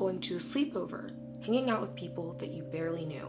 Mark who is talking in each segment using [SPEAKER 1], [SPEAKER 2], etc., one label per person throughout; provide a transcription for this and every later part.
[SPEAKER 1] going to a sleepover, hanging out with people that you barely knew.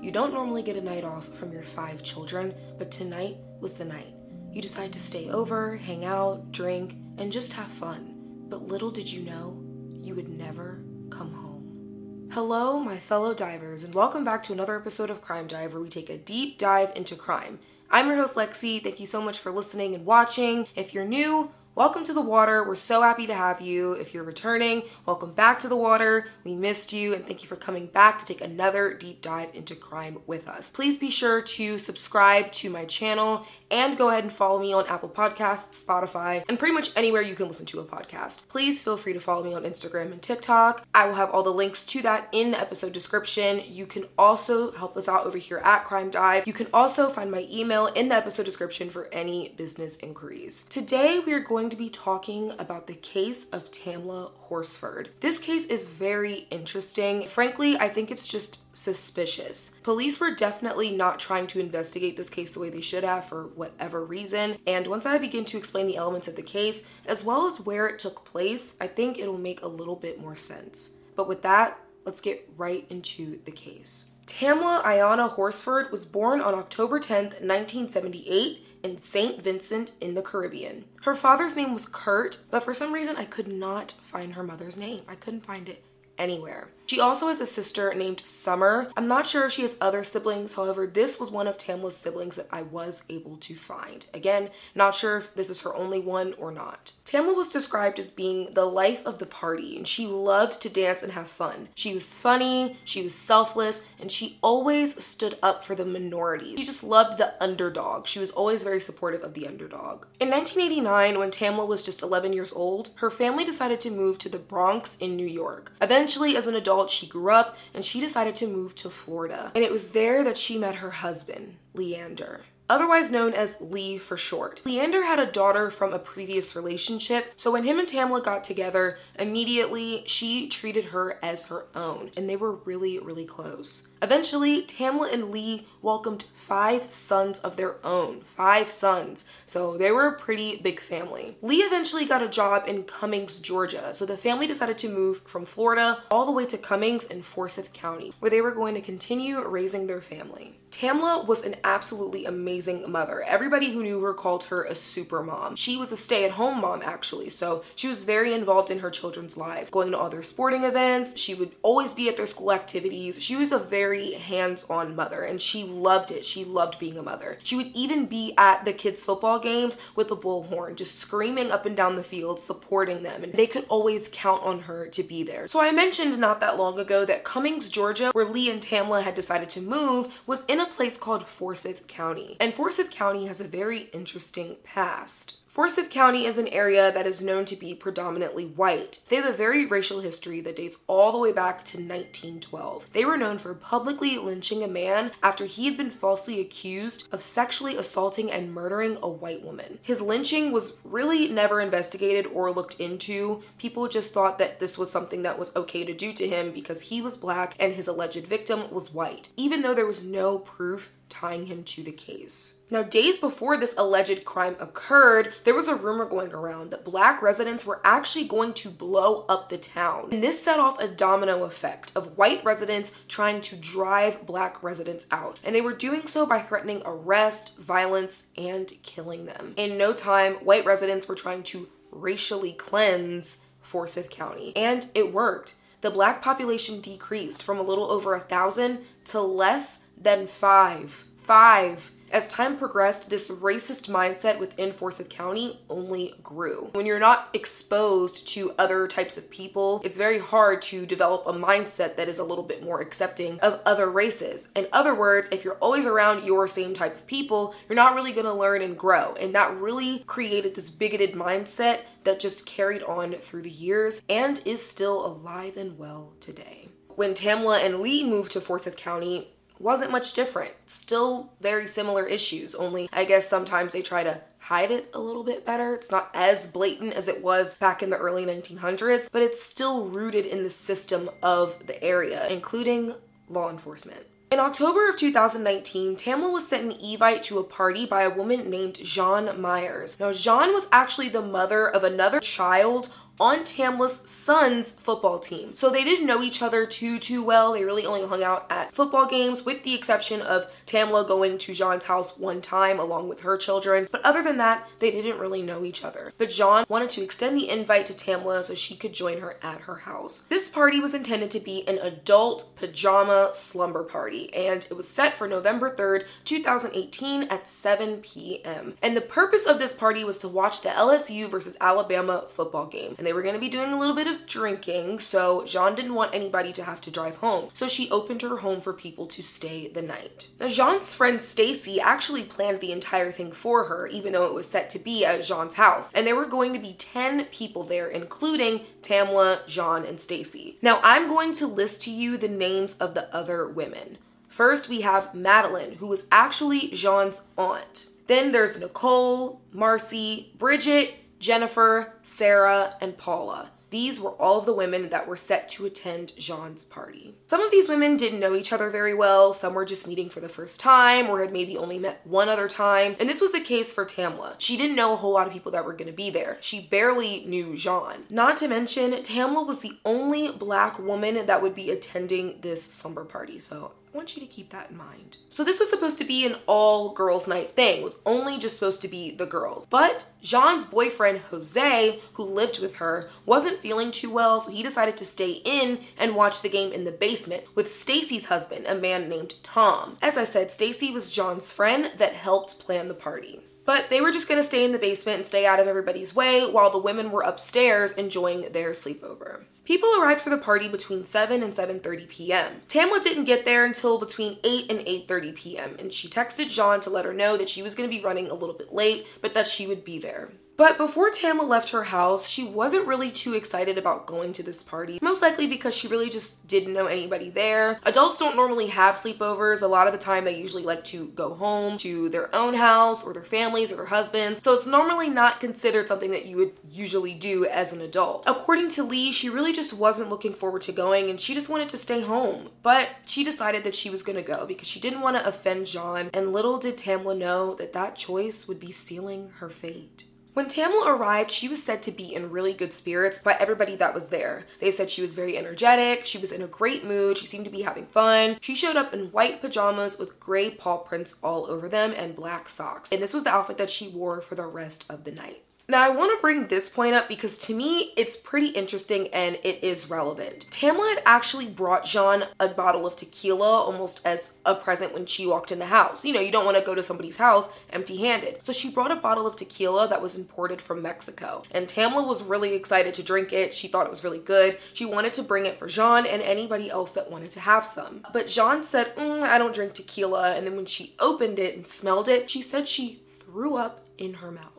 [SPEAKER 1] You don't normally get a night off from your five children, but tonight was the night. You decide to stay over, hang out, drink, and just have fun. But little did you know, you would never come home. Hello, my fellow divers, and welcome back to another episode of Crime Dive where we take a deep dive into crime. I'm your host, Lexi. Thank you so much for listening and watching. If you're new, Welcome to the water. We're so happy to have you. If you're returning, welcome back to the water. We missed you and thank you for coming back to take another deep dive into crime with us. Please be sure to subscribe to my channel and go ahead and follow me on Apple Podcasts, Spotify, and pretty much anywhere you can listen to a podcast. Please feel free to follow me on Instagram and TikTok. I will have all the links to that in the episode description. You can also help us out over here at Crime Dive. You can also find my email in the episode description for any business inquiries. Today, we are going to be talking about the case of Tamla Horsford. This case is very interesting. Frankly, I think it's just suspicious. Police were definitely not trying to investigate this case the way they should have for whatever reason. And once I begin to explain the elements of the case, as well as where it took place, I think it'll make a little bit more sense. But with that, let's get right into the case. Tamla Ayanna Horsford was born on October 10th, 1978 St. Vincent in the Caribbean. Her father's name was Kurt, but for some reason I could not find her mother's name. I couldn't find it anywhere. She also has a sister named Summer. I'm not sure if she has other siblings, however, this was one of Tamla's siblings that I was able to find. Again, not sure if this is her only one or not. Tamla was described as being the life of the party, and she loved to dance and have fun. She was funny, she was selfless, and she always stood up for the minority. She just loved the underdog. She was always very supportive of the underdog. In 1989, when Tamla was just 11 years old, her family decided to move to the Bronx in New York. Eventually, as an adult, adult, she grew up and she decided to move to Florida. And it was there that she met her husband, Leander otherwise known as Lee for short. Leander had a daughter from a previous relationship, so when him and Tamla got together, immediately she treated her as her own, and they were really, really close. Eventually, Tamla and Lee welcomed five sons of their own. Five sons. So they were a pretty big family. Lee eventually got a job in Cummings, Georgia. So the family decided to move from Florida all the way to Cummings in Forsyth County, where they were going to continue raising their family. Tamla was an absolutely amazing mother. Everybody who knew her called her a super mom. She was a stay at home mom, actually, so she was very involved in her children's lives, going to all their sporting events. She would always be at their school activities. She was a very hands on mother, and she loved it. She loved being a mother. She would even be at the kids' football games with a bullhorn, just screaming up and down the field, supporting them, and they could always count on her to be there. So I mentioned not that long ago that Cummings, Georgia, where Lee and Tamla had decided to move, was in a a place called Forsyth County. And Forsyth County has a very interesting past. Forsyth County is an area that is known to be predominantly white. They have a very racial history that dates all the way back to 1912. They were known for publicly lynching a man after he had been falsely accused of sexually assaulting and murdering a white woman. His lynching was really never investigated or looked into. People just thought that this was something that was okay to do to him because he was black and his alleged victim was white, even though there was no proof tying him to the case. Now, days before this alleged crime occurred, there was a rumor going around that black residents were actually going to blow up the town. And this set off a domino effect of white residents trying to drive black residents out. And they were doing so by threatening arrest, violence, and killing them. In no time, white residents were trying to racially cleanse Forsyth County. And it worked. The black population decreased from a little over a thousand to less than five. Five. As time progressed, this racist mindset within Forsyth County only grew. When you're not exposed to other types of people, it's very hard to develop a mindset that is a little bit more accepting of other races. In other words, if you're always around your same type of people, you're not really gonna learn and grow. And that really created this bigoted mindset that just carried on through the years and is still alive and well today. When Tamla and Lee moved to Forsyth County, wasn't much different. Still very similar issues, only I guess sometimes they try to hide it a little bit better. It's not as blatant as it was back in the early 1900s, but it's still rooted in the system of the area, including law enforcement. In October of 2019, Tamla was sent an Evite to a party by a woman named Jean Myers. Now, Jean was actually the mother of another child on Tamla's son's football team. So they didn't know each other too, too well. They really only hung out at football games, with the exception of Tamla going to Jean's house one time along with her children. But other than that, they didn't really know each other. But John wanted to extend the invite to Tamla so she could join her at her house. This party was intended to be an adult pajama slumber party, and it was set for November 3rd, 2018 at 7 p.m. And the purpose of this party was to watch the LSU versus Alabama football game. And they were going to be doing a little bit of drinking, so Jean didn't want anybody to have to drive home. So she opened her home for people to stay the night. Now, Jean's friend Stacy actually planned the entire thing for her, even though it was set to be at Jean's house. And there were going to be 10 people there, including Tamla, Jean, and Stacy. Now, I'm going to list to you the names of the other women. First, we have Madeline, who was actually Jean's aunt. Then there's Nicole, Marcy, Bridget, Jennifer, Sarah, and Paula. These were all of the women that were set to attend Jean's party. Some of these women didn't know each other very well, some were just meeting for the first time or had maybe only met one other time, and this was the case for Tamla. She didn't know a whole lot of people that were going to be there. She barely knew Jean. Not to mention, Tamla was the only black woman that would be attending this slumber party, so want you to keep that in mind. So this was supposed to be an all girls night thing. It was only just supposed to be the girls. But Jean's boyfriend Jose, who lived with her, wasn't feeling too well, so he decided to stay in and watch the game in the basement with Stacy's husband, a man named Tom. As I said, Stacy was Jean's friend that helped plan the party. But they were just gonna stay in the basement and stay out of everybody's way while the women were upstairs enjoying their sleepover. People arrived for the party between 7 and 7:30 p.m. Tamla didn't get there until between 8 and 8:30 p.m. and she texted Jean to let her know that she was going to be running a little bit late, but that she would be there. But before Tamla left her house, she wasn't really too excited about going to this party, most likely because she really just didn't know anybody there. Adults don't normally have sleepovers. A lot of the time, they usually like to go home to their own house or their families or their husbands. So it's normally not considered something that you would usually do as an adult. According to Lee, she really just wasn't looking forward to going and she just wanted to stay home. But she decided that she was gonna go because she didn't want to offend Jean, and little did Tamla know that that choice would be sealing her fate. When Tamla arrived, she was said to be in really good spirits by everybody that was there. They said she was very energetic, she was in a great mood, she seemed to be having fun. She showed up in white pajamas with gray paw prints all over them and black socks. And this was the outfit that she wore for the rest of the night. Now, I want to bring this point up because to me, it's pretty interesting and it is relevant. Tamla had actually brought Jean a bottle of tequila almost as a present when she walked in the house. You know, you don't want to go to somebody's house empty handed. So she brought a bottle of tequila that was imported from Mexico. And Tamla was really excited to drink it. She thought it was really good. She wanted to bring it for Jean and anybody else that wanted to have some. But Jean said, mm, I don't drink tequila. And then when she opened it and smelled it, she said she threw up in her mouth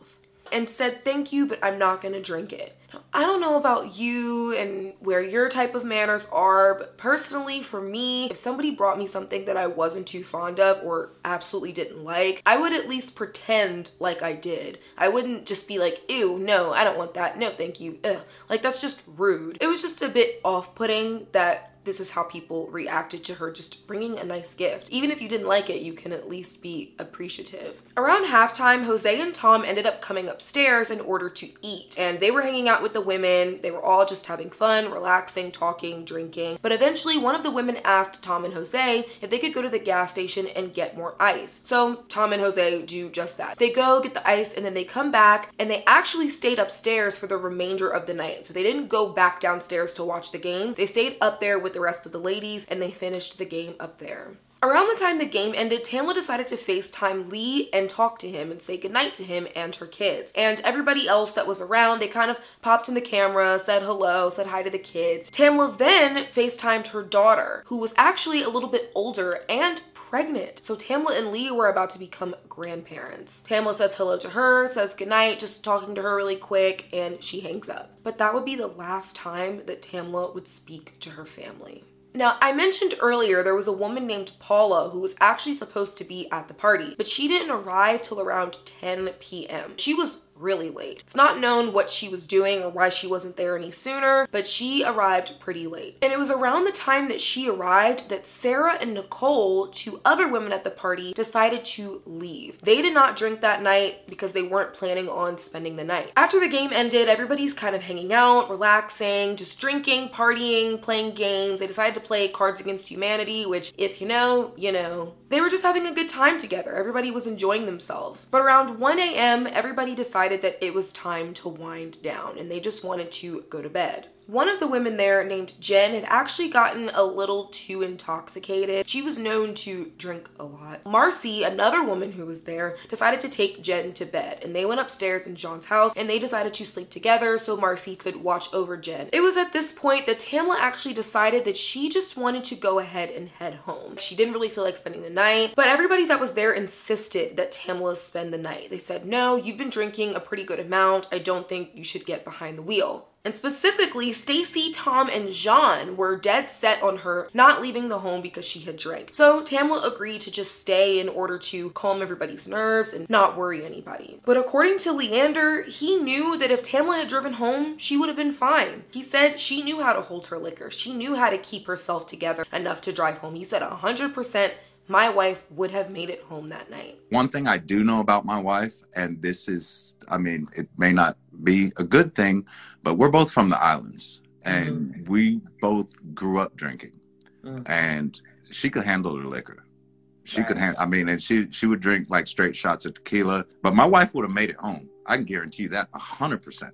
[SPEAKER 1] and said thank you, but I'm not gonna drink it. Now, I don't know about you and where your type of manners are, but personally, for me, if somebody brought me something that I wasn't too fond of or absolutely didn't like, I would at least pretend like I did. I wouldn't just be like, ew, no, I don't want that. No, thank you. Ugh. Like, that's just rude. It was just a bit off putting that this is how people reacted to her just bringing a nice gift. Even if you didn't like it, you can at least be appreciative. Around halftime, Jose and Tom ended up coming upstairs in order to eat, and they were hanging out with the women. They were all just having fun, relaxing, talking, drinking. But eventually, one of the women asked Tom and Jose if they could go to the gas station and get more ice. So Tom and Jose do just that. They go get the ice and then they come back and they actually stayed upstairs for the remainder of the night. So they didn't go back downstairs to watch the game. They stayed up there with the rest of the ladies and they finished the game up there. Around the time the game ended, Tamla decided to FaceTime Lee and talk to him and say goodnight to him and her kids. And everybody else that was around, they kind of popped in the camera, said hello, said hi to the kids. Tamla then FaceTimed her daughter, who was actually a little bit older and pregnant. So Tamla and Lee were about to become grandparents. Tamla says hello to her, says goodnight, just talking to her really quick, and she hangs up. But that would be the last time that Tamla would speak to her family. Now, I mentioned earlier there was a woman named Paula who was actually supposed to be at the party, but she didn't arrive till around 10 p.m. She was really late. It's not known what she was doing or why she wasn't there any sooner, but she arrived pretty late. And it was around the time that she arrived that Sarah and Nicole, two other women at the party, decided to leave. They did not drink that night because they weren't planning on spending the night. After the game ended, everybody's kind of hanging out, relaxing, just drinking, partying, playing games. They decided to play Cards Against Humanity, which, if you know, you know. They were just having a good time together. Everybody was enjoying themselves. But around 1 a.m., everybody decided that it was time to wind down and they just wanted to go to bed. One of the women there, named Jen, had actually gotten a little too intoxicated. She was known to drink a lot. Marcy, another woman who was there, decided to take Jen to bed, and they went upstairs in Jean's house and they decided to sleep together so Marcy could watch over Jen. It was at this point that Tamla actually decided that she just wanted to go ahead and head home. She didn't really feel like spending the night, but everybody that was there insisted that Tamla spend the night. They said, No, you've been drinking a pretty good amount. I don't think you should get behind the wheel. And specifically, Stacy, Tom, and Jean were dead set on her not leaving the home because she had drank. So Tamla agreed to just stay in order to calm everybody's nerves and not worry anybody. But according to Leander, he knew that if Tamla had driven home, she would have been fine. He said she knew how to hold her liquor. She knew how to keep herself together enough to drive home. He said 100% my wife would have made it home that night.
[SPEAKER 2] One thing I do know about my wife, and this is, I mean, it may not be a good thing, but we're both from the islands and mm-hmm. we both grew up drinking. Mm-hmm. And she could handle her liquor. She right. could handle, I mean, and she, she would drink like straight shots of tequila, but my wife would have made it home. I can guarantee you that a hundred percent.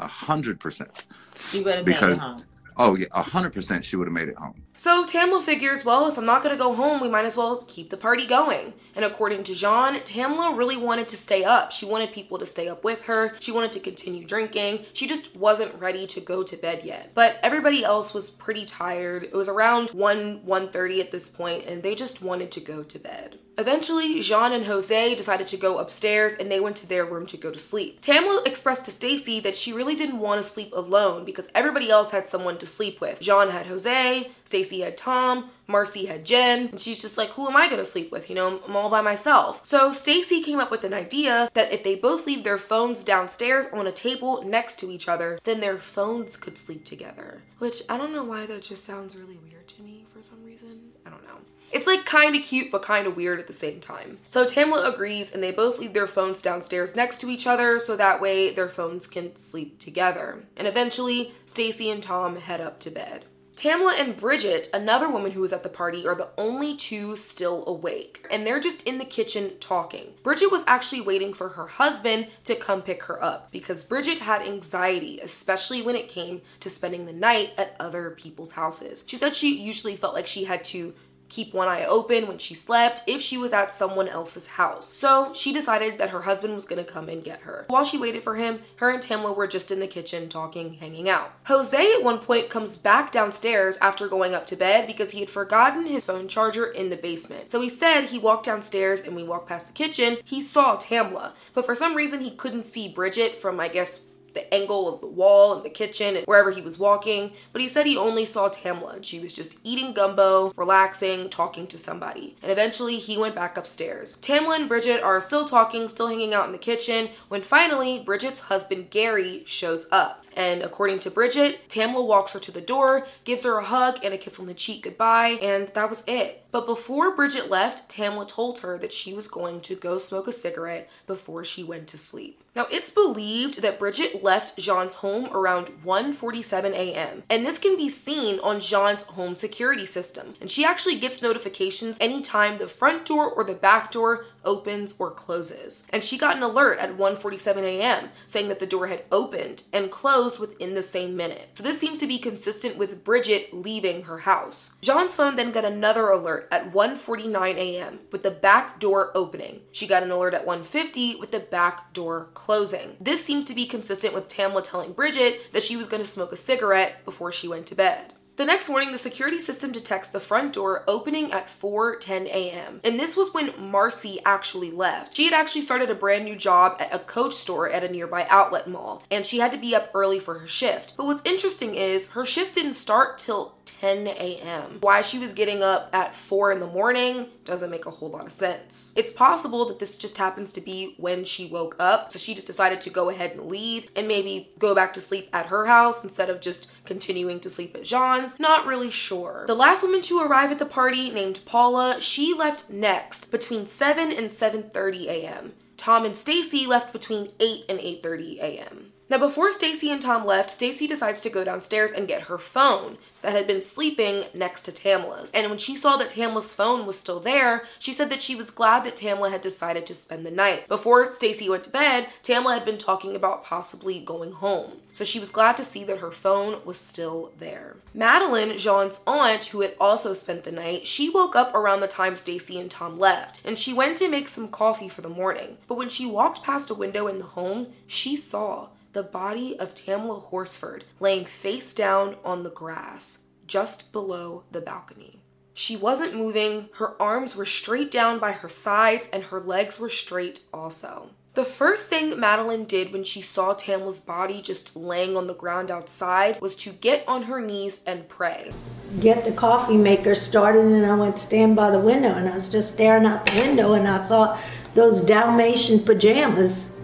[SPEAKER 2] A hundred percent.
[SPEAKER 3] She would have made it home.
[SPEAKER 2] Oh yeah, hundred percent she would have made it home.
[SPEAKER 1] So Tamla figures, well, if I'm not gonna go home, we might as well keep the party going. And according to Jean, Tamla really wanted to stay up. She wanted people to stay up with her. She wanted to continue drinking. She just wasn't ready to go to bed yet. But everybody else was pretty tired. It was around 1 1:30 at this point, and they just wanted to go to bed. Eventually, Jean and Jose decided to go upstairs and they went to their room to go to sleep. Tamla expressed to Stacy that she really didn't want to sleep alone because everybody else had someone to sleep with. Jean had Jose, Stacy had Tom, Marcy had Jen, and she's just like, who am I gonna sleep with? You know, I'm all by myself. So Stacy came up with an idea that if they both leave their phones downstairs on a table next to each other, then their phones could sleep together. Which I don't know why that just sounds really weird to me for some reason. I don't know. It's like kind of cute but kind of weird at the same time. So Tamla agrees and they both leave their phones downstairs next to each other so that way their phones can sleep together. And eventually, Stacy and Tom head up to bed. Tamla and Bridget, another woman who was at the party, are the only two still awake, and they're just in the kitchen talking. Bridget was actually waiting for her husband to come pick her up because Bridget had anxiety, especially when it came to spending the night at other people's houses. She said she usually felt like she had to keep one eye open when she slept if she was at someone else's house. So she decided that her husband was gonna come and get her. While she waited for him, her and Tamla were just in the kitchen talking, hanging out. Jose at one point comes back downstairs after going up to bed because he had forgotten his phone charger in the basement. So he said he walked downstairs and we walked past the kitchen, he saw Tamla, but for some reason he couldn't see Bridget from, I guess, the angle of the wall and the kitchen and wherever he was walking, but he said he only saw Tamla and she was just eating gumbo, relaxing, talking to somebody. And eventually he went back upstairs. Tamla and Bridget are still talking, still hanging out in the kitchen, when finally Bridget's husband Gary shows up. And according to Bridget, Tamla walks her to the door, gives her a hug and a kiss on the cheek goodbye, and that was it. But before Bridget left, Tamla told her that she was going to go smoke a cigarette before she went to sleep. Now, it's believed that Bridget left Jean's home around 1:47 a.m., and this can be seen on Jean's home security system. And she actually gets notifications anytime the front door or the back door opens or closes. And she got an alert at 1:47 a.m. saying that the door had opened and closed within the same minute. So this seems to be consistent with Bridget leaving her house. Jean's phone then got another alert at 1:49 a.m. with the back door opening. She got an alert at 1:50 with the back door closing. This seems to be consistent with Tamla telling Bridget that she was going to smoke a cigarette before she went to bed. The next morning, the security system detects the front door opening at 4:10 a.m. And this was when Marcy actually left. She had actually started a brand new job at a coach store at a nearby outlet mall, and she had to be up early for her shift. But what's interesting is her shift didn't start till 10 a.m. Why she was getting up at 4 in the morning doesn't make a whole lot of sense. It's possible that this just happens to be when she woke up, so she just decided to go ahead and leave and maybe go back to sleep at her house instead of just continuing to sleep at Jean's. Not really sure. The last woman to arrive at the party, named Paula, she left next between 7 and 7:30 a.m. Tom and Stacy left between 8 and 8:30 a.m. Now, before Stacy and Tom left, Stacy decides to go downstairs and get her phone that had been sleeping next to Tamla's. And when she saw that Tamla's phone was still there, she said that she was glad that Tamla had decided to spend the night. Before Stacy went to bed, Tamla had been talking about possibly going home. So she was glad to see that her phone was still there. Madeline, Jean's aunt, who had also spent the night, she woke up around the time Stacy and Tom left, and she went to make some coffee for the morning. But when she walked past a window in the home, she saw the body of Tamla Horsford laying face down on the grass just below the balcony. She wasn't moving, her arms were straight down by her sides, and her legs were straight also. The first thing Madeline did when she saw Tamla's body just laying on the ground outside was to get on her knees and pray.
[SPEAKER 3] Get the coffee maker started, and I went stand by the window, and I was just staring out the window, and I saw those Dalmatian pajamas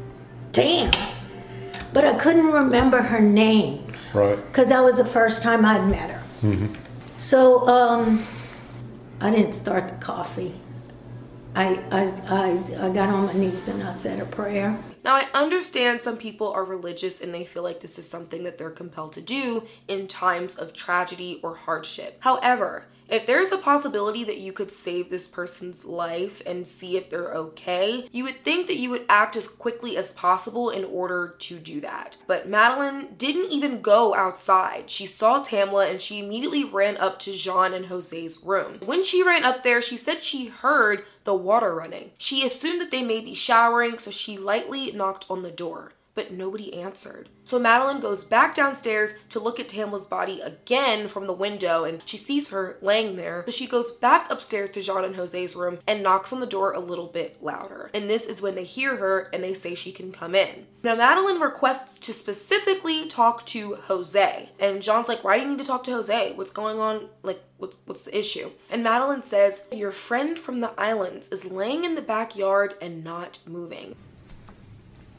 [SPEAKER 3] tan but I couldn't remember her name.
[SPEAKER 4] Right.
[SPEAKER 3] Because that was the first time I'd met her. Mm-hmm. So um, I didn't start the coffee. I, I, I, I got on my knees and I said a prayer.
[SPEAKER 1] Now, I understand some people are religious and they feel like this is something that they're compelled to do in times of tragedy or hardship. However, if there's a possibility that you could save this person's life and see if they're okay, you would think that you would act as quickly as possible in order to do that. But Madeline didn't even go outside. She saw Tamla and she immediately ran up to Jean and Jose's room. When she ran up there, she said she heard the water running. She assumed that they may be showering, so she lightly knocked on the door but nobody answered. So Madeline goes back downstairs to look at Tamla's body again from the window and she sees her laying there. So she goes back upstairs to Jean and Jose's room and knocks on the door a little bit louder. And this is when they hear her and they say she can come in. Now Madeline requests to specifically talk to Jose. And Jean's like, why do you need to talk to Jose? What's going on? Like, what's, what's the issue? And Madeline says, your friend from the islands is laying in the backyard and not moving.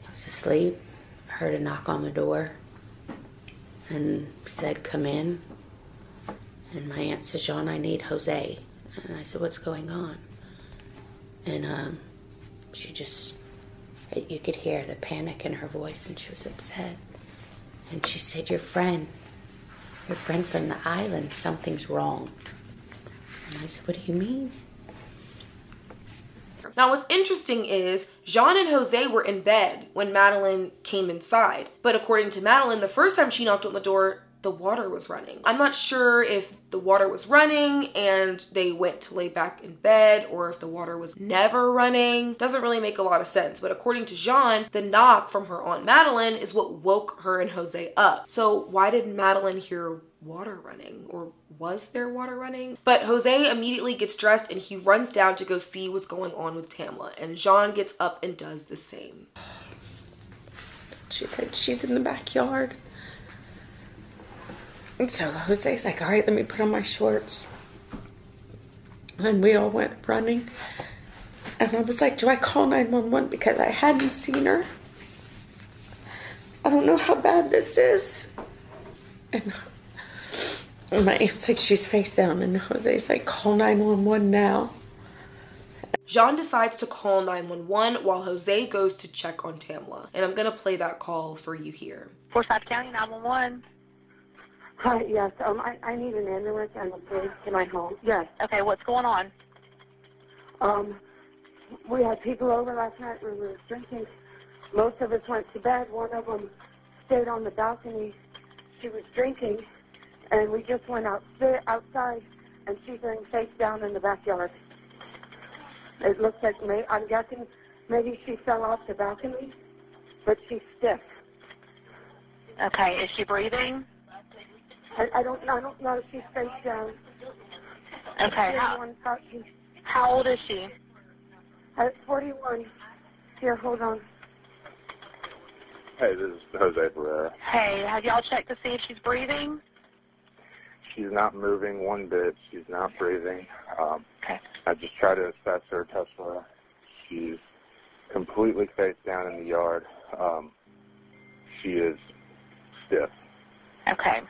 [SPEAKER 5] I was asleep, heard a knock on the door, and said, Come in. And my aunt says, Jean, I need Jose. And I said, What's going on? And um, she just, you could hear the panic in her voice, and she was upset. And she said, Your friend, your friend from the island, something's wrong. And I said, What do you mean?
[SPEAKER 1] Now, what's interesting is Jean and Jose were in bed when Madeline came inside. But according to Madeline, the first time she knocked on the door, the water was running. I'm not sure if the water was running and they went to lay back in bed or if the water was never running. Doesn't really make a lot of sense. But according to Jean, the knock from her Aunt Madeline is what woke her and Jose up. So why did Madeline hear water running or was there water running? But Jose immediately gets dressed and he runs down to go see what's going on with Tamla. And Jean gets up and does the same.
[SPEAKER 5] She said she's in the backyard. And so Jose's like, all right, let me put on my shorts. And we all went running. And I was like, do I call 911 because I hadn't seen her? I don't know how bad this is. And my aunt's like, she's face down. And Jose's like, call 911 now.
[SPEAKER 1] Jean decides to call 911 while Jose goes to check on Tamla. And I'm going to play that call for you here.
[SPEAKER 6] Forsyth County 911.
[SPEAKER 7] Hi, yes. Um, I, I need an ambulance and a police to my home. Yes.
[SPEAKER 6] Okay, what's going on?
[SPEAKER 7] Um, we had people over last night. We were drinking. Most of us went to bed. One of them stayed on the balcony. She was drinking, and we just went out outside, and she's laying face down in the backyard. It looks like may, I'm guessing maybe she fell off the balcony, but she's stiff.
[SPEAKER 6] Okay, is she breathing?
[SPEAKER 7] I, I don't I don't know if she's face down.
[SPEAKER 6] Okay. How, how old is she?
[SPEAKER 7] At 41. Here, hold on.
[SPEAKER 4] Hey, this is Jose Barrera.
[SPEAKER 6] Hey, have y'all checked to see if she's breathing?
[SPEAKER 4] She's not moving one bit. She's not breathing. Um,
[SPEAKER 6] Okay.
[SPEAKER 4] I just try to assess her, test her. She's completely face down in the yard. Um, she is stiff.
[SPEAKER 6] Okay.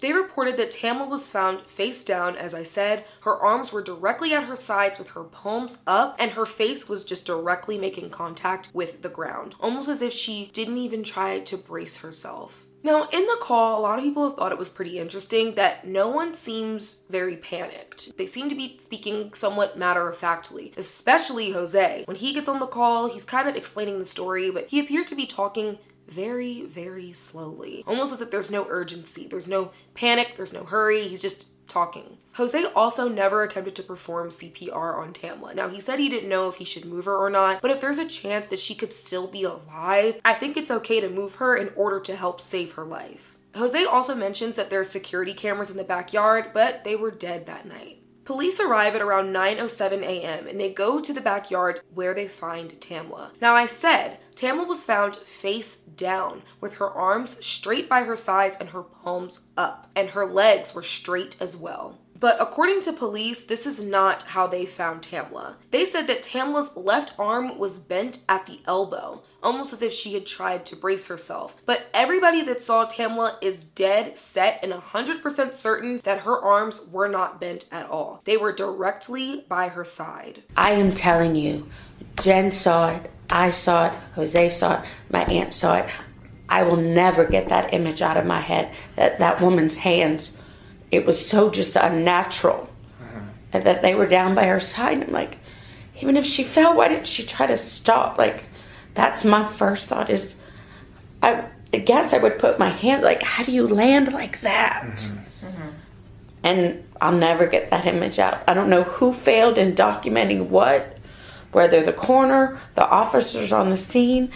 [SPEAKER 1] They reported that Tamla was found face down, as I said. Her arms were directly at her sides with her palms up, and her face was just directly making contact with the ground, almost as if she didn't even try to brace herself. Now, in the call, a lot of people have thought it was pretty interesting that no one seems very panicked. They seem to be speaking somewhat matter of factly, especially Jose. When he gets on the call, he's kind of explaining the story, but he appears to be talking very, very slowly. Almost as if there's no urgency, there's no panic, there's no hurry, he's just talking. Jose also never attempted to perform CPR on Tamla. Now, he said he didn't know if he should move her or not, but if there's a chance that she could still be alive, I think it's okay to move her in order to help save her life. Jose also mentions that there's security cameras in the backyard, but they were dead that night. Police arrive at around 9:07 a.m. and they go to the backyard where they find Tamla. Now I said Tamla was found face down with her arms straight by her sides and her palms up, and her legs were straight as well. But according to police, this is not how they found Tamla. They said that Tamla's left arm was bent at the elbow, almost as if she had tried to brace herself. But everybody that saw Tamla is dead set and 100% certain that her arms were not bent at all. They were directly by her side.
[SPEAKER 5] I am telling you, Jen saw it, I saw it, Jose saw it, my aunt saw it. I will never get that image out of my head that that woman's hands, it was so just unnatural. Uh-huh. And that they were down by her side. I'm like, even if she fell, why didn't she try to stop? Like, that's my first thought is, I, I guess I would put my hand, like, how do you land like that? Mm-hmm. Mm-hmm. And I'll never get that image out. I don't know who failed in documenting what, whether the coroner, the officers on the scene.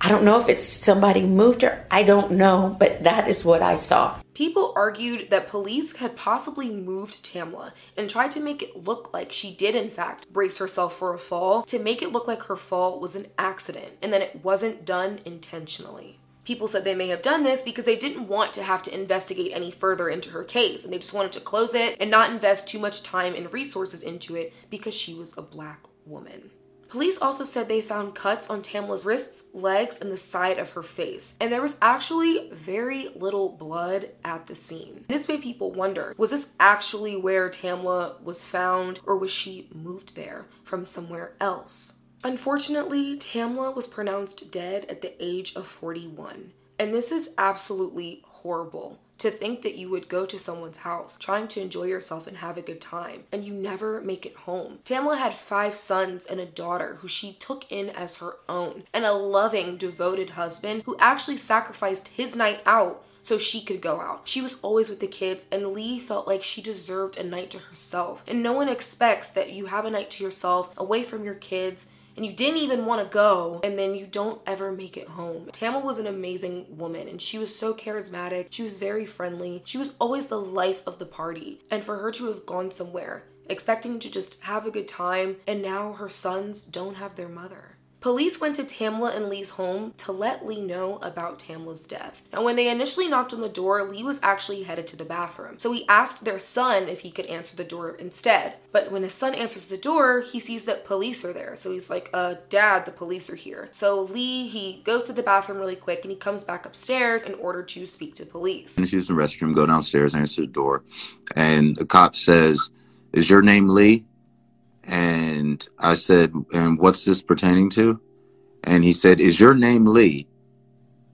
[SPEAKER 5] I don't know if it's somebody moved her. I don't know, but that is what I saw.
[SPEAKER 1] People argued that police had possibly moved Tamla and tried to make it look like she did, in fact, brace herself for a fall to make it look like her fall was an accident and that it wasn't done intentionally. People said they may have done this because they didn't want to have to investigate any further into her case and they just wanted to close it and not invest too much time and resources into it because she was a black woman. Police also said they found cuts on Tamla's wrists, legs, and the side of her face, and there was actually very little blood at the scene. This made people wonder was this actually where Tamla was found, or was she moved there from somewhere else? Unfortunately, Tamla was pronounced dead at the age of 41, and this is absolutely horrible. To think that you would go to someone's house trying to enjoy yourself and have a good time, and you never make it home. Tamla had five sons and a daughter who she took in as her own, and a loving, devoted husband who actually sacrificed his night out so she could go out. She was always with the kids, and Lee felt like she deserved a night to herself. And no one expects that you have a night to yourself away from your kids and you didn't even want to go and then you don't ever make it home. Tamla was an amazing woman and she was so charismatic. She was very friendly. She was always the life of the party. And for her to have gone somewhere expecting to just have a good time and now her sons don't have their mother. Police went to Tamla and Lee's home to let Lee know about Tamla's death. Now, when they initially knocked on the door, Lee was actually headed to the bathroom. So he asked their son if he could answer the door instead. But when his son answers the door, he sees that police are there. So he's like, uh, Dad, the police are here. So Lee, he goes to the bathroom really quick and he comes back upstairs in order to speak to police.
[SPEAKER 2] Finish using the restroom, go downstairs, answer the door, and the cop says, "Is your name Lee?" And I said, "And what's this pertaining to?" And he said, "Is your name Lee?"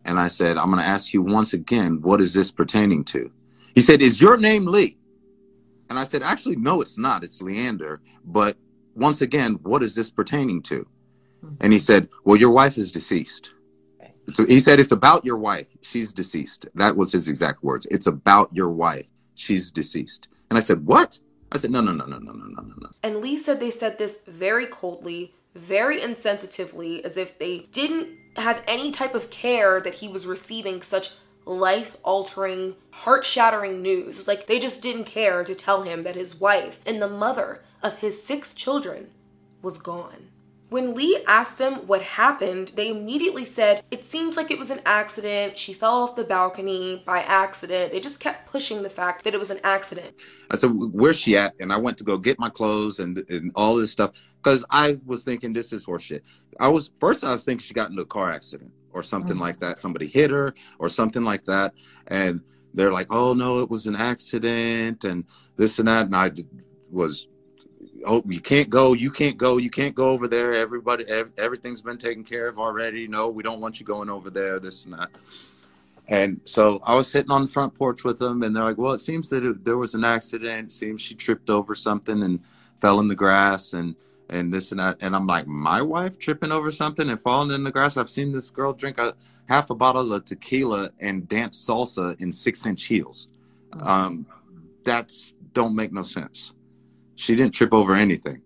[SPEAKER 2] And I said, "I'm going to ask you once again, what is this pertaining to?" He said, "Is your name Lee?" And I said, "Actually, no, it's not. It's Leander. But once again, what is this pertaining to?" Mm-hmm. And he said, "Well, your wife is deceased." So he said, It's about your wife. She's deceased. That was his exact words. It's about your wife. She's deceased. And I said, What? I said, No, no, no, no, no, no, no, no.
[SPEAKER 1] And Lee said they said this very coldly, very insensitively, as if they didn't have any type of care that he was receiving such life altering, heart shattering news. It was like they just didn't care to tell him that his wife and the mother of his six children was gone. When Lee asked them what happened, they immediately said, It seems like it was an accident. She fell off the balcony by accident. They just kept pushing the fact that it was an accident.
[SPEAKER 2] I said, Where's she at? And I went to go get my clothes and, and all this stuff because I was thinking this is horseshit. I was, first, I was thinking she got into a car accident or something mm-hmm. like that. Somebody hit her or something like that. And they're like, Oh, no, it was an accident and this and that. And I was oh you can't go you can't go you can't go over there. Everybody ev- everything's been taken care of already. No we don't want you going over there this and that. And so i was sitting on the front porch with them and they're like well it seems that it, there was an accident it seems she tripped over something and fell in the grass and and this and that. And i'm like my wife tripping over something and falling in the grass? I've seen this girl drink a half a bottle of tequila and dance salsa in six inch heels. Um that's don't make no sense she didn't trip over anything.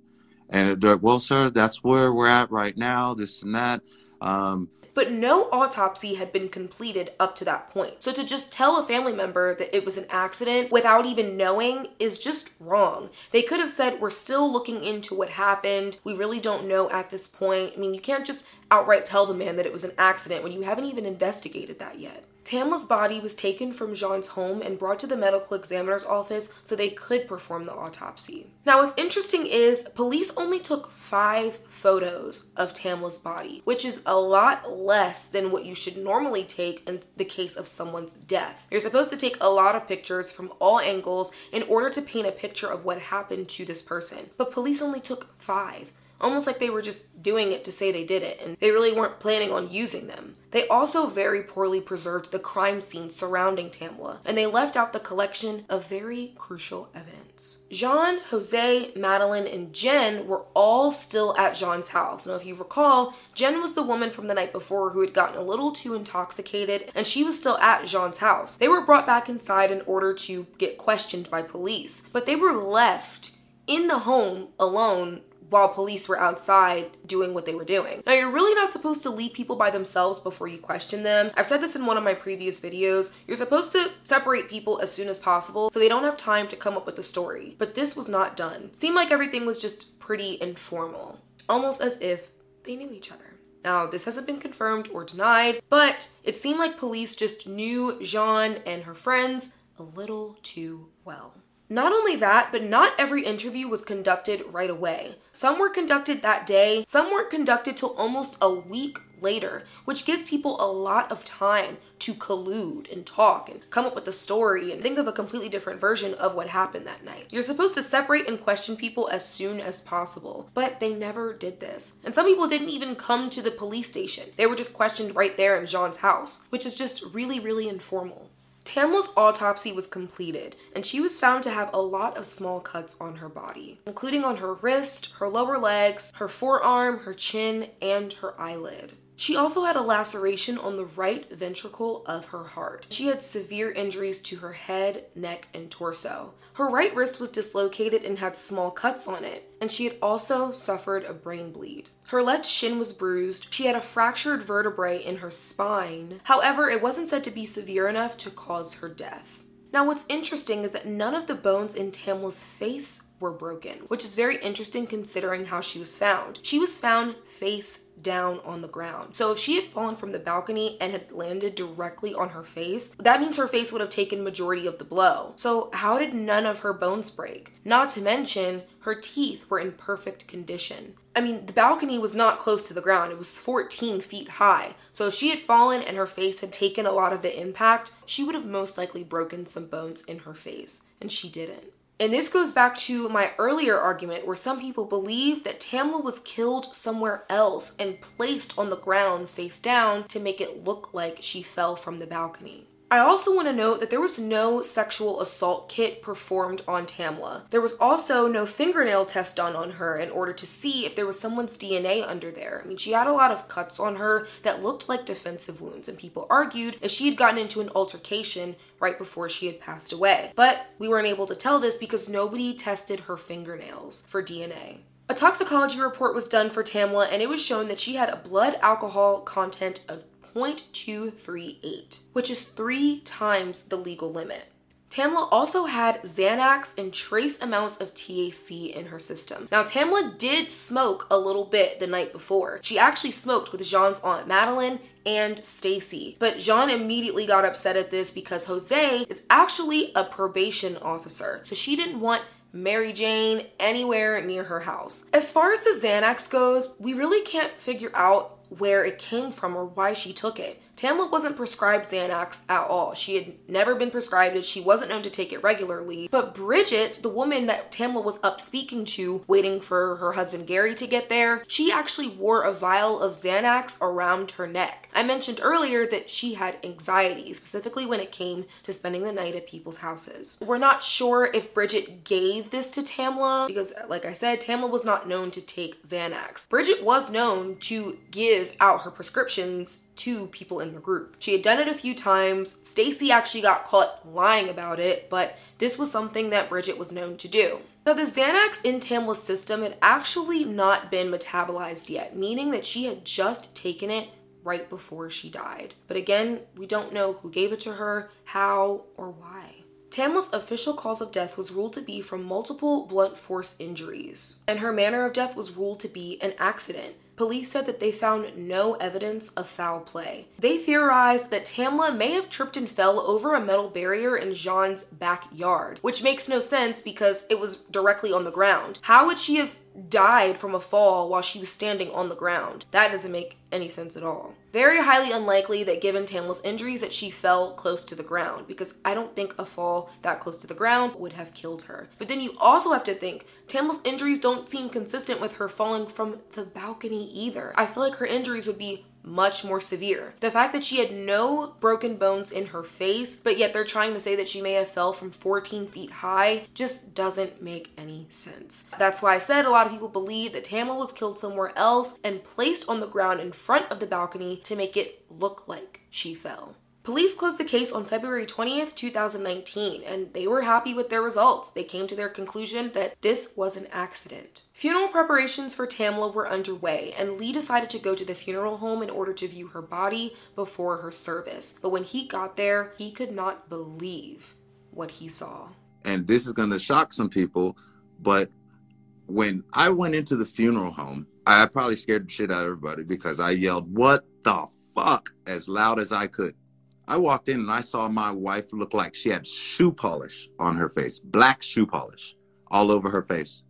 [SPEAKER 2] And they're like, well, sir, that's where we're at right now, this and that. Um,
[SPEAKER 1] but no autopsy had been completed up to that point. So to just tell a family member that it was an accident without even knowing is just wrong. They could have said, We're still looking into what happened. We really don't know at this point. I mean, you can't just outright tell the man that it was an accident when you haven't even investigated that yet. Tamla's body was taken from Jean's home and brought to the medical examiner's office so they could perform the autopsy. Now, what's interesting is police only took five photos of Tamla's body, which is a lot less than what you should normally take in the case of someone's death. You're supposed to take a lot of pictures from all angles in order to paint a picture of what happened to this person, but police only took five almost like they were just doing it to say they did it, and they really weren't planning on using them. They also very poorly preserved the crime scene surrounding Tamla, and they left out the collection of very crucial evidence. Jean, Jose, Madeline, and Jen were all still at Jean's house. Now, if you recall, Jen was the woman from the night before who had gotten a little too intoxicated, and she was still at Jean's house. They were brought back inside in order to get questioned by police, but they were left in the home alone while police were outside doing what they were doing. Now, you're really not supposed to leave people by themselves before you question them. I've said this in one of my previous videos. You're supposed to separate people as soon as possible so they don't have time to come up with a story. But this was not done. It seemed like everything was just pretty informal, almost as if they knew each other. Now, this hasn't been confirmed or denied, but it seemed like police just knew Jean and her friends a little too well. Not only that, but not every interview was conducted right away. Some were conducted that day, some weren't conducted till almost a week later, which gives people a lot of time to collude and talk and come up with a story and think of a completely different version of what happened that night. You're supposed to separate and question people as soon as possible, but they never did this. And some people didn't even come to the police station. They were just questioned right there in Jean's house, which is just really, really informal. Tamla's autopsy was completed, and she was found to have a lot of small cuts on her body, including on her wrist, her lower legs, her forearm, her chin, and her eyelid. She also had a laceration on the right ventricle of her heart. She had severe injuries to her head, neck, and torso. Her right wrist was dislocated and had small cuts on it, and she had also suffered a brain bleed. Her left shin was bruised. She had a fractured vertebrae in her spine. However, it wasn't said to be severe enough to cause her death. Now, what's interesting is that none of the bones in Tamla's face were broken, which is very interesting considering how she was found. She was found face down on the ground. So if she had fallen from the balcony and had landed directly on her face, that means her face would have taken majority of the blow. So how did none of her bones break? Not to mention, her teeth were in perfect condition. I mean, the balcony was not close to the ground. It was 14 feet high. So if she had fallen and her face had taken a lot of the impact, she would have most likely broken some bones in her face. And she didn't. And this goes back to my earlier argument where some people believe that Tamla was killed somewhere else and placed on the ground face down to make it look like she fell from the balcony. I also want to note that there was no sexual assault kit performed on Tamla. There was also no fingernail test done on her in order to see if there was someone's DNA under there. I mean, she had a lot of cuts on her that looked like defensive wounds, and people argued if she had gotten into an altercation right before she had passed away. But we weren't able to tell this because nobody tested her fingernails for DNA. A toxicology report was done for Tamla, and it was shown that she had a blood alcohol content of 0.238, which is three times the legal limit. Tamla also had Xanax and trace amounts of THC in her system. Now, Tamla did smoke a little bit the night before. She actually smoked with Jean's aunt Madeline and Stacy. But Jean immediately got upset at this because Jose is actually a probation officer. So she didn't want Mary Jane anywhere near her house. As far as the Xanax goes, we really can't figure out where it came from or why she took it. Tamla wasn't prescribed Xanax at all. She had never been prescribed it. She wasn't known to take it regularly. But Bridget, the woman that Tamla was up speaking to, waiting for her husband Gary to get there, she actually wore a vial of Xanax around her neck. I mentioned earlier that she had anxiety, specifically when it came to spending the night at people's houses. We're not sure if Bridget gave this to Tamla because, like I said, Tamla was not known to take Xanax. Bridget was known to give out her prescriptions to people in the group. She had done it a few times. Stacy actually got caught lying about it, but this was something that Bridget was known to do. So the Xanax in Tamla's system had actually not been metabolized yet, meaning that she had just taken it right before she died. But again, we don't know who gave it to her, how, or why. Tamla's official cause of death was ruled to be from multiple blunt force injuries, and her manner of death was ruled to be an accident. Police said that they found no evidence of foul play. They theorized that Tamla may have tripped and fell over a metal barrier in Jean's backyard, which makes no sense because it was directly on the ground. How would she have died from a fall while she was standing on the ground. That doesn't make any sense at all. Very highly unlikely that given Tamla's injuries that she fell close to the ground because I don't think a fall that close to the ground would have killed her. But then you also have to think Tamla's injuries don't seem consistent with her falling from the balcony either. I feel like her injuries would be much more severe. The fact that she had no broken bones in her face, but yet they're trying to say that she may have fell from 14 feet high just doesn't make any sense. That's why I said a lot of people believe that Tamla was killed somewhere else and placed on the ground in front of the balcony to make it look like she fell. Police closed the case on February 20th, 2019, and they were happy with their results. They came to their conclusion that this was an accident. Funeral preparations for Tamla were underway, and Lee decided to go to the funeral home in order to view her body before her service. But when he got there, he could not believe what he saw.
[SPEAKER 2] And this is going to shock some people, but when I went into the funeral home, I probably scared the shit out of everybody because I yelled, What the fuck, as loud as I could. I walked in and I saw my wife look like she had shoe polish on her face, black shoe polish all over her face.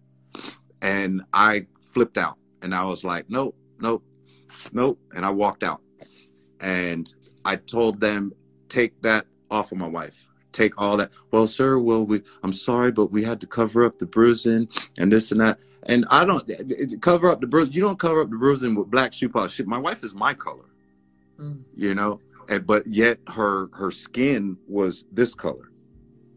[SPEAKER 2] And I flipped out and I was like, nope, nope, nope. And I walked out. And I told them, take that off of my wife. Take all that. Well, sir, well, we, I'm sorry, but we had to cover up the bruising and this and that. And I don't eh, eh, eh, cover up the bruise. You don't cover up the bruising with black shoe polish. My wife is my color, mm. you know and, but yet her her skin was this color.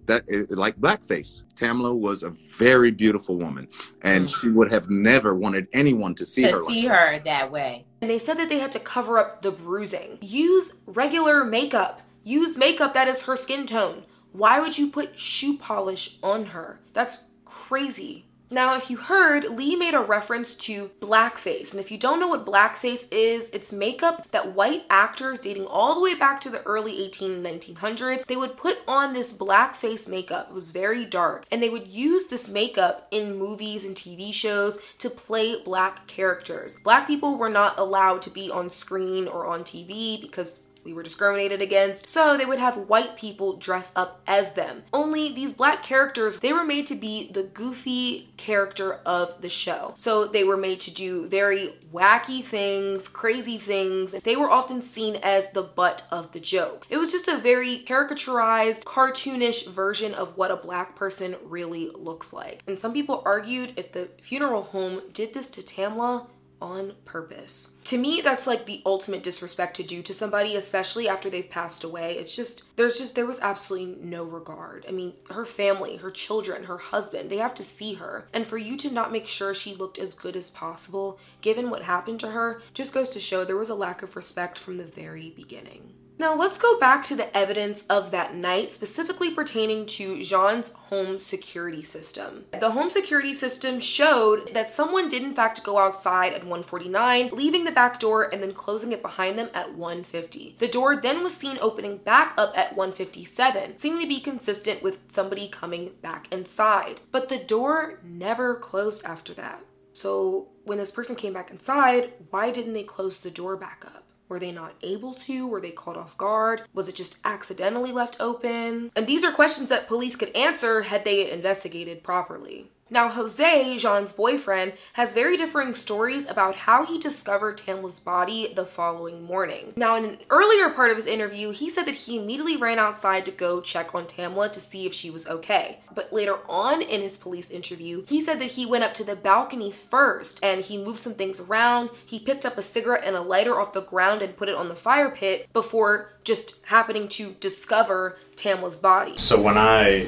[SPEAKER 2] That like blackface. Tamla was a very beautiful woman. And mm. she would have never wanted anyone to see
[SPEAKER 8] to
[SPEAKER 2] her
[SPEAKER 8] see
[SPEAKER 2] like
[SPEAKER 8] her that way.
[SPEAKER 1] And they said that they had to cover up the bruising. Use regular makeup. Use makeup that is her skin tone. Why would you put shoe polish on her? That's crazy now, if you heard, Lee made a reference to blackface. And if you don't know what blackface is, it's makeup that white actors dating all the way back to the early 18 1900s, they would put on this blackface makeup. It was very dark. And they would use this makeup in movies and TV shows to play black characters. Black people were not allowed to be on screen or on TV because we were discriminated against, so they would have white people dress up as them. Only these black characters, they were made to be the goofy character of the show. So they were made to do very wacky things, crazy things. They were often seen as the butt of the joke. It was just a very caricaturized, cartoonish version of what a black person really looks like. And some people argued if the funeral home did this to Tamla, on purpose. To me, that's like the ultimate disrespect to do to somebody, especially after they've passed away. It's just, there's just, there was absolutely no regard. I mean, her family, her children, her husband, they have to see her. And for you to not make sure she looked as good as possible, given what happened to her, just goes to show there was a lack of respect from the very beginning. Now, let's go back to the evidence of that night, specifically pertaining to Jean's home security system. The home security system showed that someone did, in fact, go outside at 149, leaving the back door and then closing it behind them at 150. The door then was seen opening back up at 157, seeming to be consistent with somebody coming back inside. But the door never closed after that. So, when this person came back inside, why didn't they close the door back up? Were they not able to? Were they caught off guard? Was it just accidentally left open? And these are questions that police could answer had they investigated properly. Now, Jose, Jean's boyfriend, has very differing stories about how he discovered Tamla's body the following morning. Now, in an earlier part of his interview, he said that he immediately ran outside to go check on Tamla to see if she was okay. But later on in his police interview, he said that he went up to the balcony first and he moved some things around. He picked up a cigarette and a lighter off the ground and put it on the fire pit before just happening to discover Tamla's body.
[SPEAKER 8] So when I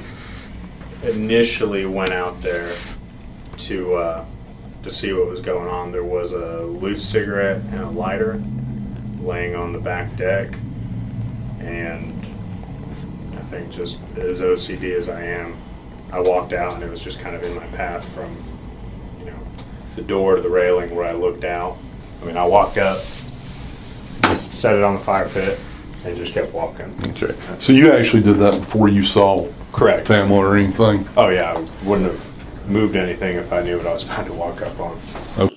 [SPEAKER 8] initially went out there to uh, to see what was going on, there was a loose cigarette and a lighter laying on the back deck, and I think just as OCD as I am, I walked out and it was just kind of in my path from you know the door to the railing where I looked out. I mean, I walked up, set it on the fire pit, and just kept walking.
[SPEAKER 9] Okay. So you actually did that before you saw
[SPEAKER 8] Correct.
[SPEAKER 9] Tamla or anything?
[SPEAKER 8] Oh yeah, I wouldn't have moved anything if I knew what I was about to walk up on.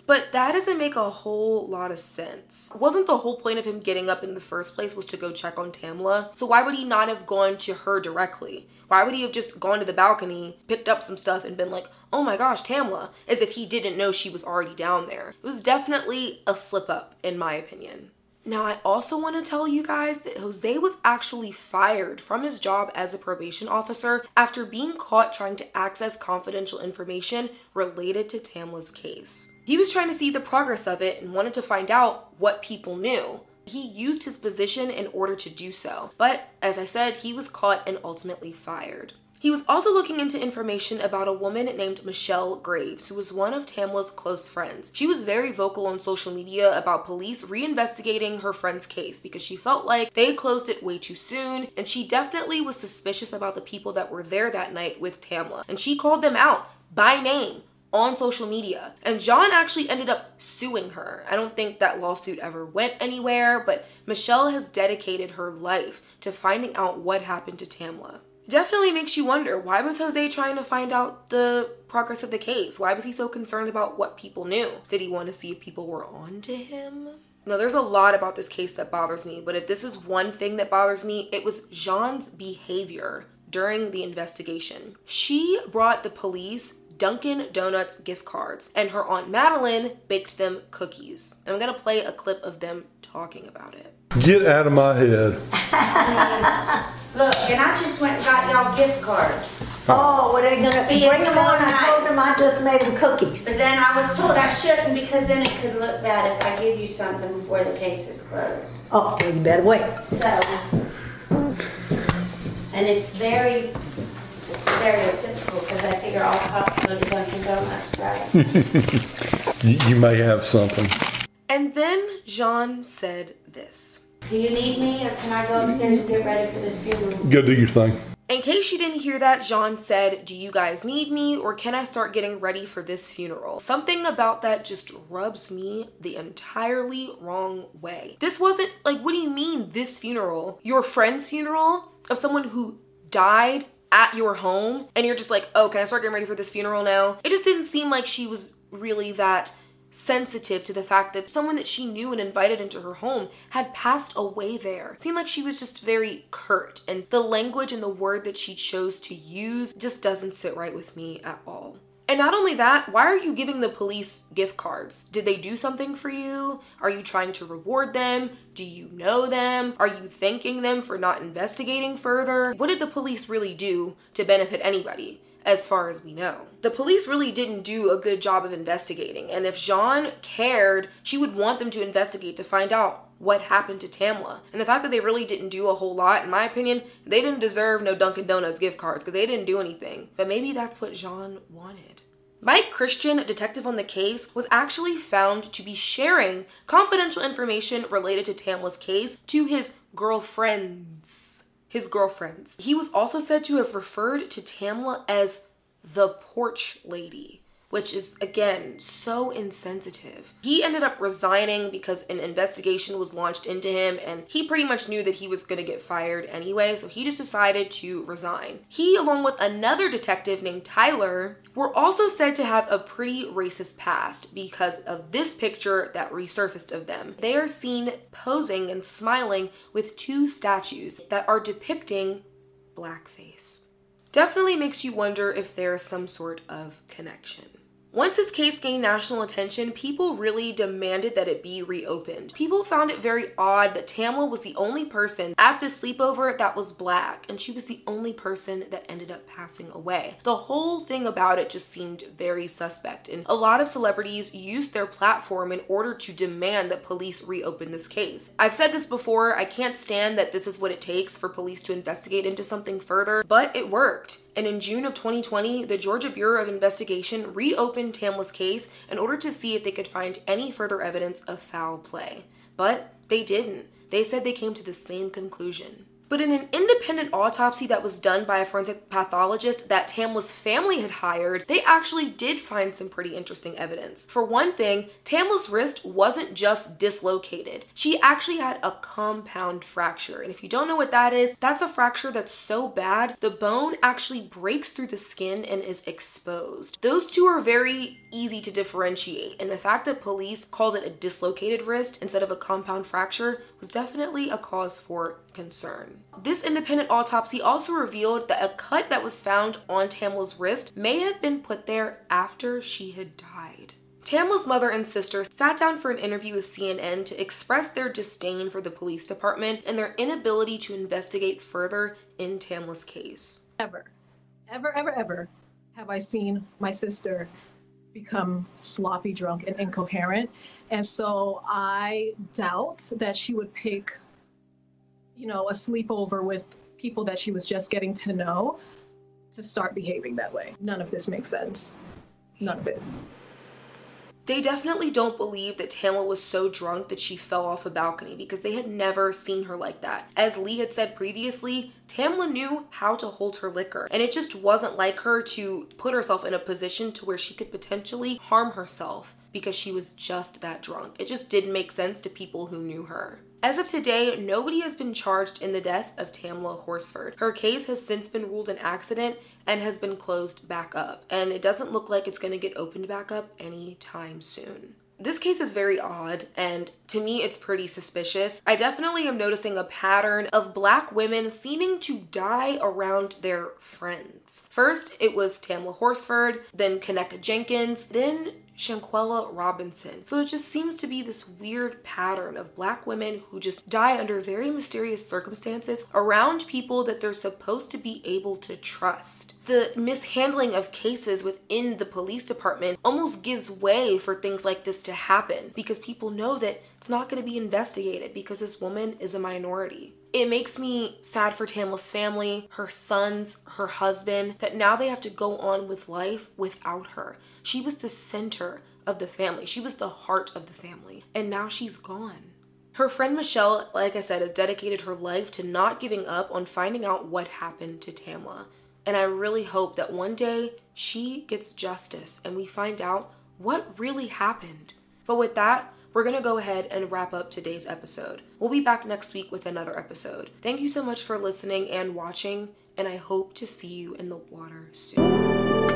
[SPEAKER 1] But that doesn't make a whole lot of sense. Wasn't the whole point of him getting up in the first place was to go check on Tamla? So why would he not have gone to her directly? Why would he have just gone to the balcony, picked up some stuff, and been like, oh my gosh, Tamla, as if he didn't know she was already down there? It was definitely a slip up, in my opinion. Now, I also want to tell you guys that Jose was actually fired from his job as a probation officer after being caught trying to access confidential information related to Tamla's case. He was trying to see the progress of it and wanted to find out what people knew. He used his position in order to do so, but as I said, he was caught and ultimately fired. He was also looking into information about a woman named Michelle Graves, who was one of Tamla's close friends. She was very vocal on social media about police reinvestigating her friend's case because she felt like they closed it way too soon, and she definitely was suspicious about the people that were there that night with Tamla. And she called them out by name on social media. And John actually ended up suing her. I don't think that lawsuit ever went anywhere, but Michelle has dedicated her life to finding out what happened to Tamla definitely makes you wonder why was Jose trying to find out the progress of the case? Why was he so concerned about what people knew? Did he want to see if people were on to him? Now, there's a lot about this case that bothers me, but if this is one thing that bothers me, it was Jean's behavior during the investigation. She brought the police Dunkin' Donuts gift cards, and her Aunt Madeline baked them cookies. I'm gonna play a clip of them talking about it.
[SPEAKER 9] Get out of my head.
[SPEAKER 5] Look, and I just went and got y'all gift cards.
[SPEAKER 3] Oh, oh were they gonna
[SPEAKER 5] Being
[SPEAKER 3] bring them
[SPEAKER 5] so
[SPEAKER 3] on? I told
[SPEAKER 5] nice.
[SPEAKER 3] them I just made them cookies.
[SPEAKER 5] But then I was told I shouldn't because then it could look bad if I give you something before the case is closed.
[SPEAKER 3] Oh, well, you better wait.
[SPEAKER 5] So, and it's very it's stereotypical because I figure all cops go to Dunkin' Donuts, right?
[SPEAKER 9] You, you may have something.
[SPEAKER 1] And then Jean said this.
[SPEAKER 5] Do you need me or can I go upstairs and get ready for this funeral?
[SPEAKER 9] Go do your thing.
[SPEAKER 1] In case you didn't hear that, Jean said, Do you guys need me or can I start getting ready for this funeral? Something about that just rubs me the entirely wrong way. This wasn't like, what do you mean, this funeral? Your friend's funeral of someone who died at your home and you're just like, oh, can I start getting ready for this funeral now? It just didn't seem like she was really that sensitive to the fact that someone that she knew and invited into her home had passed away there. It seemed like she was just very curt, and the language and the word that she chose to use just doesn't sit right with me at all. And not only that, why are you giving the police gift cards? Did they do something for you? Are you trying to reward them? Do you know them? Are you thanking them for not investigating further? What did the police really do to benefit anybody? As far as we know. The police really didn't do a good job of investigating, and if Jean cared, she would want them to investigate to find out what happened to Tamla. And the fact that they really didn't do a whole lot, in my opinion, they didn't deserve no Dunkin' Donuts gift cards because they didn't do anything. But maybe that's what Jean wanted. Mike Christian, detective on the case, was actually found to be sharing confidential information related to Tamla's case to his girlfriends. His girlfriends. He was also said to have referred to Tamla as the porch lady which is again so insensitive. He ended up resigning because an investigation was launched into him and he pretty much knew that he was going to get fired anyway, so he just decided to resign. He, along with another detective named Tyler, were also said to have a pretty racist past because of this picture that resurfaced of them. They are seen posing and smiling with two statues that are depicting blackface. Definitely makes you wonder if there's some sort of connection. Once this case gained national attention, people really demanded that it be reopened. People found it very odd that Tamla was the only person at this sleepover that was black, and she was the only person that ended up passing away. The whole thing about it just seemed very suspect, and a lot of celebrities used their platform in order to demand that police reopen this case. I've said this before, I can't stand that this is what it takes for police to investigate into something further, but it worked. And in June of 2020, the Georgia Bureau of Investigation reopened Tamla's case in order to see if they could find any further evidence of foul play. But they didn't. They said they came to the same conclusion. But in an independent autopsy that was done by a forensic pathologist that Tamla's family had hired, they actually did find some pretty interesting evidence. For one thing, Tamla's wrist wasn't just dislocated, she actually had a compound fracture. And if you don't know what that is, that's a fracture that's so bad the bone actually breaks through the skin and is exposed. Those two are very easy to differentiate, and the fact that police called it a dislocated wrist instead of a compound fracture was definitely a cause for concern. This independent autopsy also revealed that a cut that was found on Tamla's wrist may have been put there after she had died. Tamla's mother and sister sat down for an interview with CNN to express their disdain for the police department and their inability to investigate further in Tamla's case.
[SPEAKER 10] Ever, ever, ever, ever have I seen my sister become sloppy drunk and incoherent. And so I doubt that she would pick you know, a sleepover with people that she was just getting to know to start behaving that way. None of this makes sense. None of it.
[SPEAKER 1] They definitely don't believe that Tamla was so drunk that she fell off a balcony because they had never seen her like that. As Lee had said previously, Tamla knew how to hold her liquor, and it just wasn't like her to put herself in a position to where she could potentially harm herself because she was just that drunk. It just didn't make sense to people who knew her. As of today, nobody has been charged in the death of Tamla Horsford. Her case has since been ruled an accident and has been closed back up, and it doesn't look like it's going to get opened back up anytime soon. This case is very odd, and to me, it's pretty suspicious. I definitely am noticing a pattern of black women seeming to die around their friends. First, it was Tamla Horsford, then Kenneka Jenkins, then Shanquella Robinson. So it just seems to be this weird pattern of black women who just die under very mysterious circumstances around people that they're supposed to be able to trust. The mishandling of cases within the police department almost gives way for things like this to happen because people know that it's not going to be investigated because this woman is a minority. It makes me sad for Tamla's family, her sons, her husband, that now they have to go on with life without her. She was the center of the family, she was the heart of the family, and now she's gone. Her friend Michelle, like I said, has dedicated her life to not giving up on finding out what happened to Tamla. And I really hope that one day she gets justice and we find out what really happened. But with that, we're going to go ahead and wrap up today's episode. We'll be back next week with another episode. Thank you so much for listening and watching, and I hope to see you in the water soon.